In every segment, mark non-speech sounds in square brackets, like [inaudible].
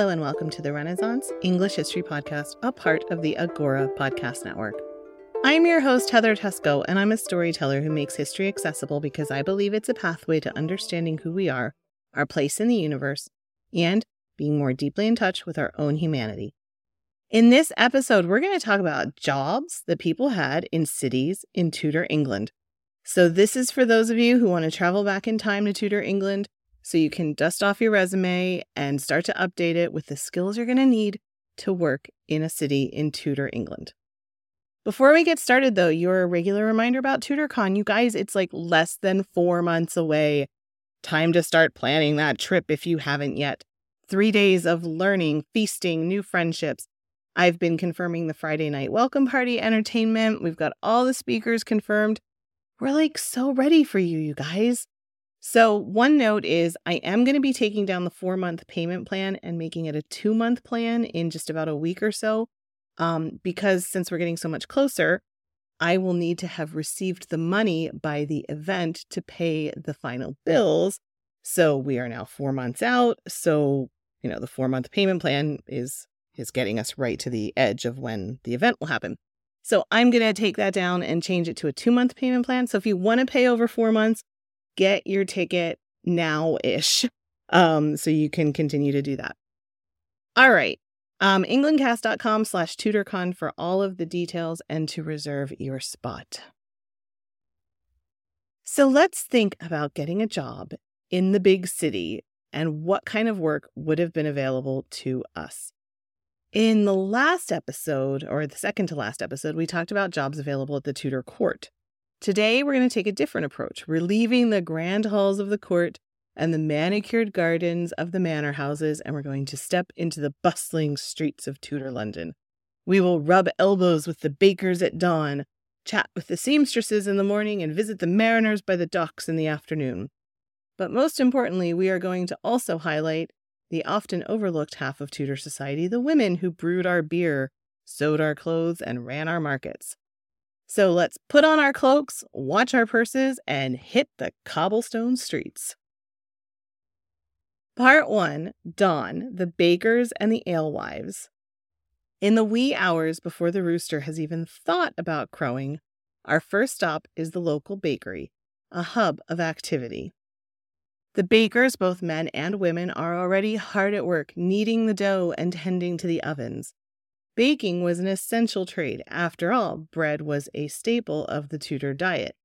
Hello and welcome to the Renaissance English History Podcast, a part of the Agora Podcast Network. I'm your host, Heather Teysko, and I'm a storyteller who makes history accessible because I believe it's a pathway to understanding who we are, our place in the universe, and being more deeply in touch with our own humanity. In this episode, we're going to talk about jobs that people had in cities in Tudor England. So, this is for those of you who want to travel back in time to Tudor England so you can dust off your resume and start to update it with the skills you're going to need to work in a city in Tudor England. Before we get started, though, your regular reminder about TudorCon. You guys, it's like less than four months away. Time to start planning that trip if you haven't yet. Three days of learning, feasting, new friendships. I've been confirming the Friday night welcome party entertainment. We've got all the speakers confirmed. We're like so ready for you, you guys. So, one note is I am going to be taking down the four month payment plan and making it a two month plan in just about a week or so. Um, because since we're getting so much closer, I will need to have received the money by the event to pay the final bills. So, we are now four months out. So, you know, the four month payment plan is is getting us right to the edge of when the event will happen. So I'm going to take that down and change it to a two month payment plan. So if you want to pay over four months, get your ticket now ish. [laughs] Um, so you can continue to do that. All right. Um, englandcast.com slash TudorCon for all of the details and to reserve your spot. So let's think about getting a job in the big city and what kind of work would have been available to us. In the last episode, or the second to last episode, we talked about jobs available at the Tudor court. Today, we're going to take a different approach. We're leaving the grand halls of the court and the manicured gardens of the manor houses, and we're going to step into the bustling streets of Tudor London. We will rub elbows with the bakers at dawn, chat with the seamstresses in the morning, and visit the mariners by the docks in the afternoon. But most importantly, we are going to also highlight the often overlooked half of Tudor society the women who brewed our beer, sewed our clothes, and ran our markets. So let's put on our cloaks, watch our purses, and hit the cobblestone streets. Part 1 Dawn, the Bakers and the Alewives. In the wee hours before the rooster has even thought about crowing, our first stop is the local bakery, a hub of activity. The bakers, both men and women, are already hard at work kneading the dough and tending to the ovens. Baking was an essential trade. After all, bread was a staple of the Tudor diet.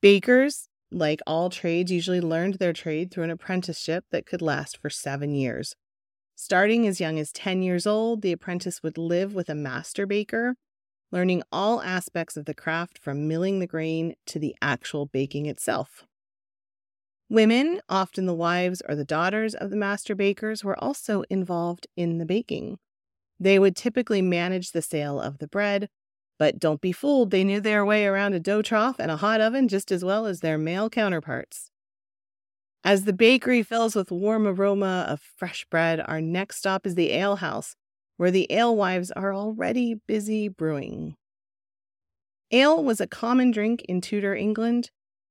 Bakers, like all trades, usually learned their trade through an apprenticeship that could last for seven years. Starting as young as 10 years old, the apprentice would live with a master baker, learning all aspects of the craft from milling the grain to the actual baking itself. Women, often the wives or the daughters of the master bakers, were also involved in the baking. They would typically manage the sale of the bread, But don't be fooled, they knew their way around a dough trough and a hot oven just as well as their male counterparts. As the bakery fills with warm aroma of fresh bread, our next stop is the alehouse, where the alewives are already busy brewing. Ale was a common drink in Tudor England,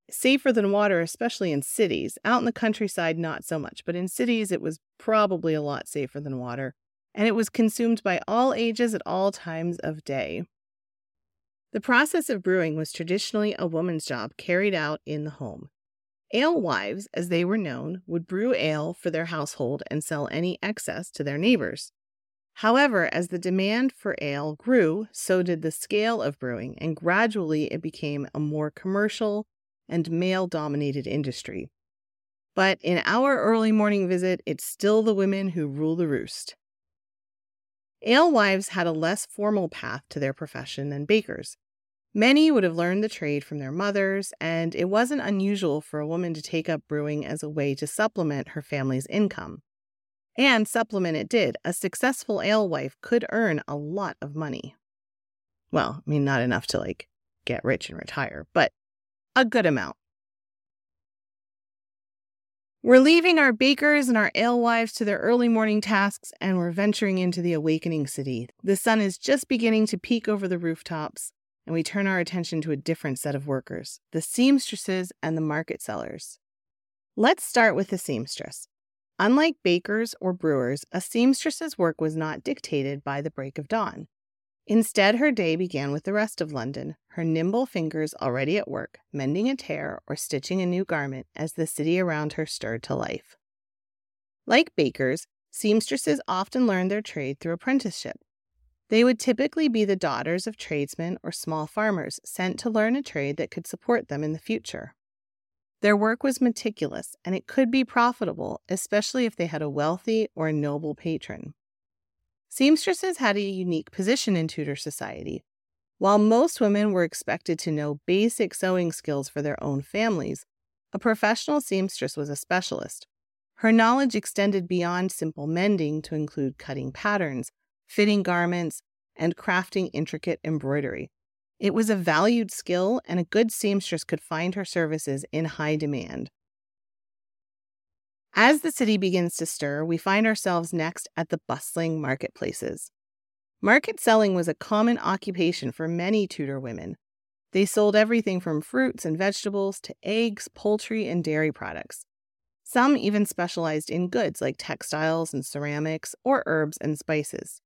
safer than water, especially in cities. Out in the countryside, not so much, but in cities, it was probably a lot safer than water, and it was consumed by all ages at all times of day. The process of brewing was traditionally a woman's job carried out in the home. Alewives, as they were known, would brew ale for their household and sell any excess to their neighbors. However, as the demand for ale grew, so did the scale of brewing, and gradually it became a more commercial and male dominated industry. But in our early morning visit, it's still the women who rule the roost. Alewives had a less formal path to their profession than bakers. Many would have learned the trade from their mothers, and it wasn't unusual for a woman to take up brewing as a way to supplement her family's income. And supplement it did. A successful alewife could earn a lot of money. Well, I mean, not enough to like get rich and retire, but a good amount. We're leaving our bakers and our alewives to their early morning tasks, and we're venturing into the awakening city. The sun is just beginning to peek over the rooftops and we turn our attention to a different set of workers the seamstresses and the market sellers. Let's start with the seamstress. Unlike bakers or brewers, a seamstress's work was not dictated by the break of dawn. Instead, her day began with the rest of London, her nimble fingers already at work, mending a tear or stitching a new garment as the city around her stirred to life. Like bakers, seamstresses often learned their trade through apprenticeship. They would typically be the daughters of tradesmen or small farmers sent to learn a trade that could support them in the future. Their work was meticulous and it could be profitable, especially if they had a wealthy or noble patron. Seamstresses had a unique position in Tudor society. While most women were expected to know basic sewing skills for their own families, a professional seamstress was a specialist. Her knowledge extended beyond simple mending to include cutting patterns, fitting garments, and crafting intricate embroidery. It was a valued skill, and a good seamstress could find her services in high demand. As the city begins to stir, we find ourselves next at the bustling marketplaces. Market selling was a common occupation for many Tudor women. They sold everything from fruits and vegetables to eggs, poultry, and dairy products. Some even specialized in goods like textiles and ceramics or herbs and spices.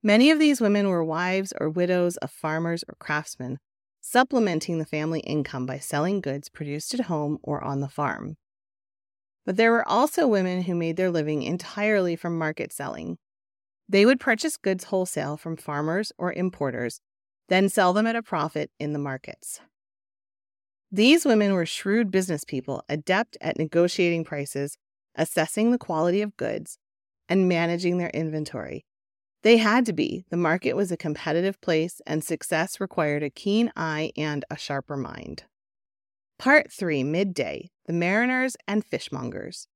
Many of these women were wives or widows of farmers or craftsmen, supplementing the family income by selling goods produced at home or on the farm. But there were also women who made their living entirely from market selling. They would purchase goods wholesale from farmers or importers, then sell them at a profit in the markets. These women were shrewd business people, adept at negotiating prices, assessing the quality of goods, and managing their inventory, they had to be. The market was a competitive place, and success required a keen eye and a sharper mind. Part 3 Midday The Mariners and Fishmongers.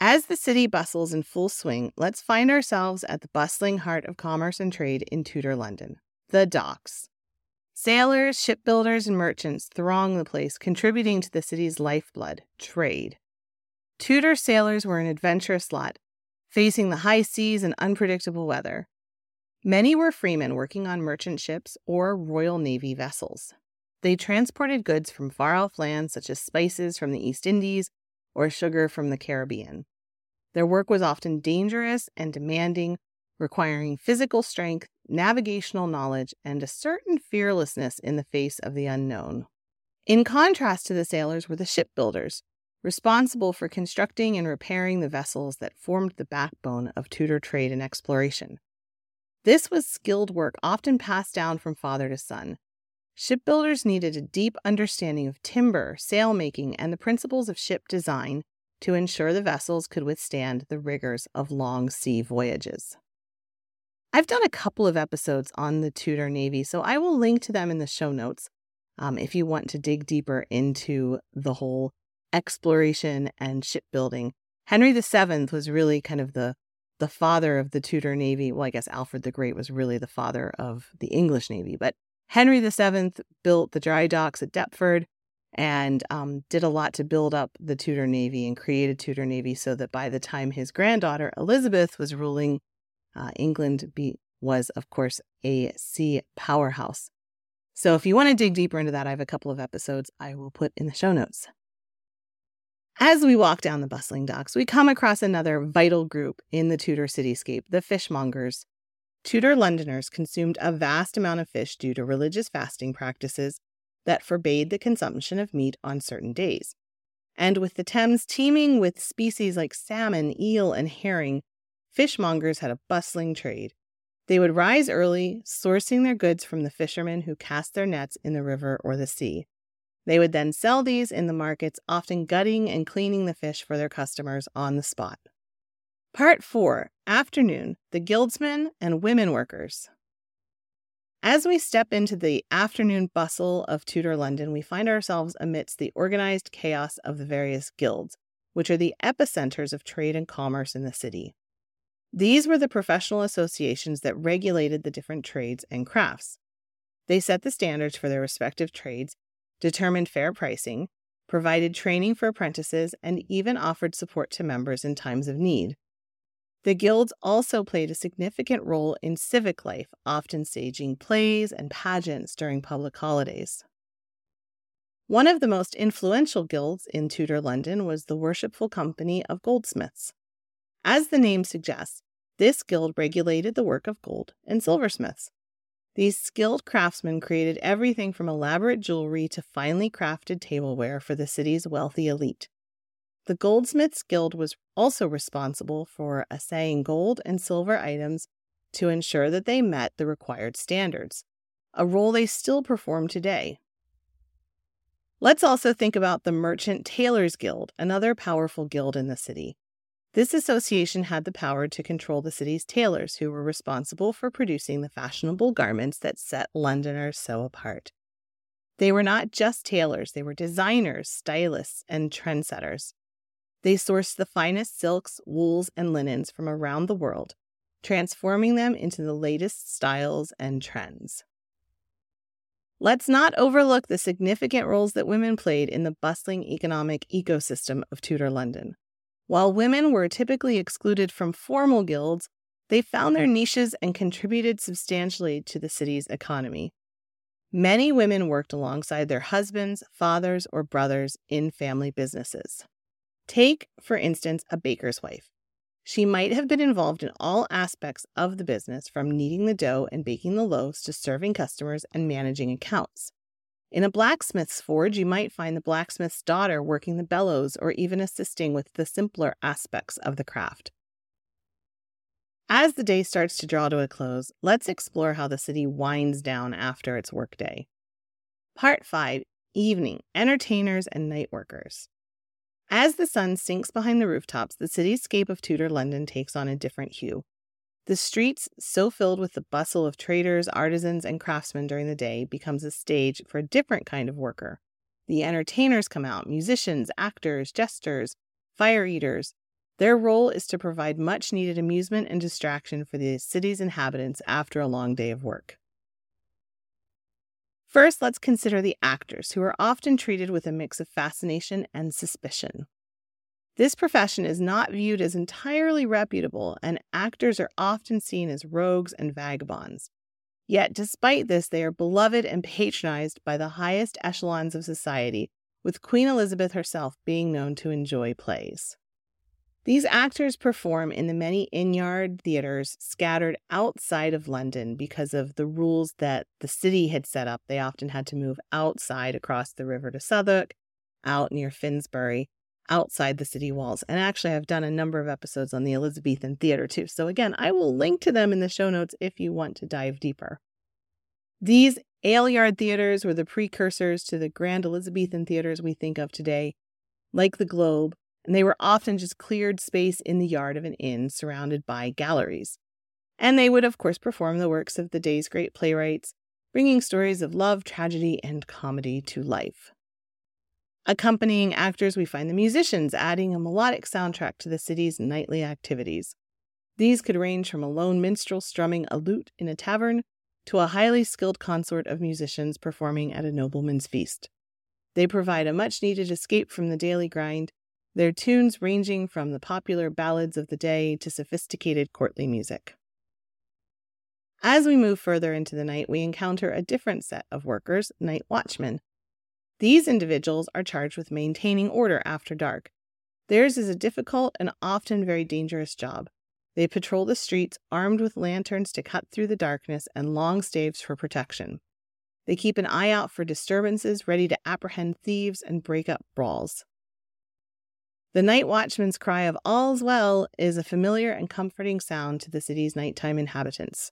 As the city bustles in full swing, let's find ourselves at the bustling heart of commerce and trade in Tudor London the docks. Sailors, shipbuilders, and merchants throng the place, contributing to the city's lifeblood trade. Tudor sailors were an adventurous lot, facing the high seas and unpredictable weather. Many were freemen working on merchant ships or Royal Navy vessels. They transported goods from far off lands such as spices from the East Indies or sugar from the Caribbean. Their work was often dangerous and demanding, requiring physical strength, navigational knowledge, and a certain fearlessness in the face of the unknown. In contrast to the sailors were the shipbuilders, responsible for constructing and repairing the vessels that formed the backbone of Tudor trade and exploration. This was skilled work often passed down from father to son. Shipbuilders needed a deep understanding of timber, sailmaking, and the principles of ship design to ensure the vessels could withstand the rigors of long sea voyages. I've done a couple of episodes on the Tudor Navy, so I will link to them in the show notes um, if you want to dig deeper into the whole exploration and shipbuilding. Henry VII was really kind of the the father of the Tudor Navy. Well, I guess Alfred the Great was really the father of the English Navy, but Henry VII built the dry docks at Deptford and um, did a lot to build up the Tudor Navy and created Tudor Navy so that by the time his granddaughter Elizabeth was ruling, uh, England be, was, of course, a sea powerhouse. So if you want to dig deeper into that, I have a couple of episodes I will put in the show notes. As we walk down the bustling docks, we come across another vital group in the Tudor cityscape, the fishmongers. Tudor Londoners consumed a vast amount of fish due to religious fasting practices that forbade the consumption of meat on certain days. And with the Thames teeming with species like salmon, eel, and herring, fishmongers had a bustling trade. They would rise early, sourcing their goods from the fishermen who cast their nets in the river or the sea. They would then sell these in the markets, often gutting and cleaning the fish for their customers on the spot. Part 4 Afternoon The Guildsmen and Women Workers. As we step into the afternoon bustle of Tudor London, we find ourselves amidst the organized chaos of the various guilds, which are the epicenters of trade and commerce in the city. These were the professional associations that regulated the different trades and crafts. They set the standards for their respective trades, determined fair pricing, provided training for apprentices, and even offered support to members in times of need. The guilds also played a significant role in civic life, often staging plays and pageants during public holidays. One of the most influential guilds in Tudor London was the Worshipful Company of Goldsmiths. As the name suggests, this guild regulated the work of gold and silversmiths. These skilled craftsmen created everything from elaborate jewelry to finely crafted tableware for the city's wealthy elite. The Goldsmiths Guild was also responsible for assaying gold and silver items to ensure that they met the required standards, a role they still perform today. Let's also think about the Merchant Tailors Guild, another powerful guild in the city. This association had the power to control the city's tailors, who were responsible for producing the fashionable garments that set Londoners so apart. They were not just tailors, they were designers, stylists, and trendsetters. They sourced the finest silks, wools, and linens from around the world, transforming them into the latest styles and trends. Let's not overlook the significant roles that women played in the bustling economic ecosystem of Tudor London. While women were typically excluded from formal guilds, they found their niches and contributed substantially to the city's economy. Many women worked alongside their husbands, fathers, or brothers in family businesses. Take, for instance, a baker's wife. She might have been involved in all aspects of the business, from kneading the dough and baking the loaves to serving customers and managing accounts. In a blacksmith's forge, you might find the blacksmith's daughter working the bellows or even assisting with the simpler aspects of the craft. As the day starts to draw to a close, let's explore how the city winds down after its workday. Part 5 Evening Entertainers and Night Workers. As the sun sinks behind the rooftops, the cityscape of Tudor London takes on a different hue. The streets, so filled with the bustle of traders, artisans, and craftsmen during the day, becomes a stage for a different kind of worker. The entertainers come out musicians, actors, jesters, fire eaters. Their role is to provide much needed amusement and distraction for the city's inhabitants after a long day of work. First, let's consider the actors, who are often treated with a mix of fascination and suspicion. This profession is not viewed as entirely reputable, and actors are often seen as rogues and vagabonds. Yet, despite this, they are beloved and patronized by the highest echelons of society, with Queen Elizabeth herself being known to enjoy plays. These actors perform in the many inn yard theaters scattered outside of London because of the rules that the city had set up. They often had to move outside across the river to Southwark, out near Finsbury, outside the city walls. And actually, I've done a number of episodes on the Elizabethan theater too. So, again, I will link to them in the show notes if you want to dive deeper. These ale yard theaters were the precursors to the grand Elizabethan theaters we think of today, like the Globe and they were often just cleared space in the yard of an inn surrounded by galleries. And they would, of course, perform the works of the day's great playwrights, bringing stories of love, tragedy, and comedy to life. Accompanying actors, we find the musicians adding a melodic soundtrack to the city's nightly activities. These could range from a lone minstrel strumming a lute in a tavern to a highly skilled consort of musicians performing at a nobleman's feast. They provide a much needed escape from the daily grind, their tunes ranging from the popular ballads of the day to sophisticated courtly music. As we move further into the night, we encounter a different set of workers, night watchmen. These individuals are charged with maintaining order after dark. Theirs is a difficult and often very dangerous job. They patrol the streets armed with lanterns to cut through the darkness and long staves for protection. They keep an eye out for disturbances, ready to apprehend thieves and break up brawls. The night watchman's cry of all's well is a familiar and comforting sound to the city's nighttime inhabitants.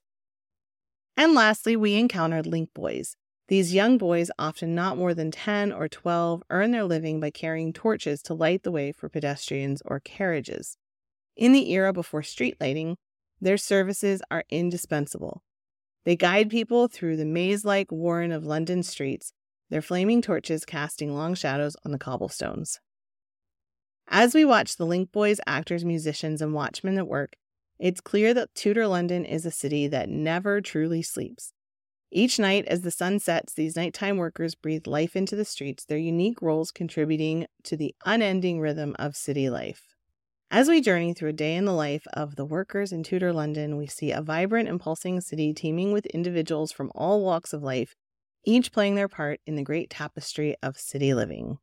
And lastly, we encountered link boys. These young boys, often not more than 10 or 12, earn their living by carrying torches to light the way for pedestrians or carriages. In the era before street lighting, their services are indispensable. They guide people through the maze like warren of London streets, their flaming torches casting long shadows on the cobblestones. As we watch the Link Boys, actors, musicians, and watchmen at work, it's clear that Tudor London is a city that never truly sleeps. Each night, as the sun sets, these nighttime workers breathe life into the streets, their unique roles contributing to the unending rhythm of city life. As we journey through a day in the life of the workers in Tudor London, we see a vibrant and pulsing city teeming with individuals from all walks of life, each playing their part in the great tapestry of city living.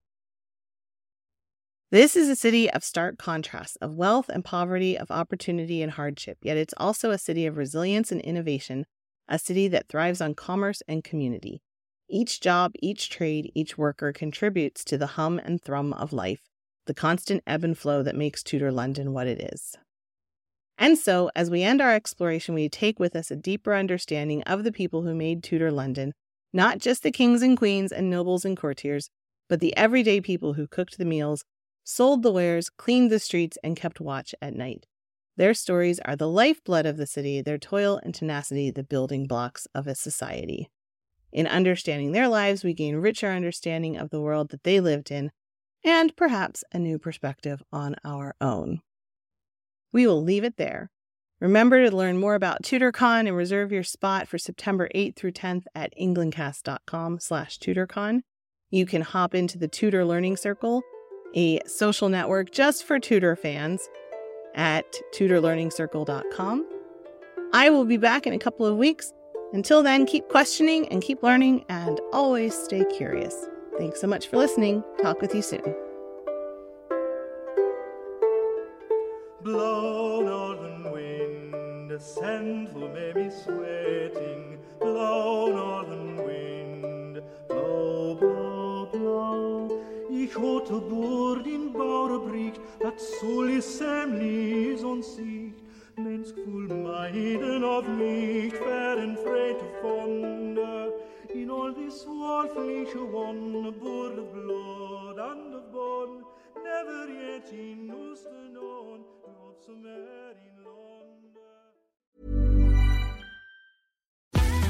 This is a city of stark contrasts, of wealth and poverty, of opportunity and hardship, yet it's also a city of resilience and innovation, a city that thrives on commerce and community. Each job, each trade, each worker contributes to the hum and thrum of life, the constant ebb and flow that makes Tudor London what it is. And so, as we end our exploration, we take with us a deeper understanding of the people who made Tudor London, not just the kings and queens and nobles and courtiers, but the everyday people who cooked the meals, sold the wares, cleaned the streets, and kept watch at night. Their stories are the lifeblood of the city, their toil and tenacity, the building blocks of a society. In understanding their lives, we gain richer understanding of the world that they lived in and perhaps a new perspective on our own. We will leave it there. Remember to learn more about TudorCon and reserve your spot for September 8th through 10th at englandcast.com slash TudorCon. You can hop into the Tudor Learning Circle, a social network just for Tudor fans, at tudorlearningscircle.com. I will be back in a couple of weeks. Until then, keep questioning and keep learning and always stay curious. Thanks so much for listening. Talk with you soon. Blow, northern wind, send for me sweating. Blow. Ich hatte Bord in Bauerbricht, dat soll is semlis und Sicht. Mänskfull Meiden auf mich, fern freit von in all this flesh one born of blood and of bone never yet in used known not so in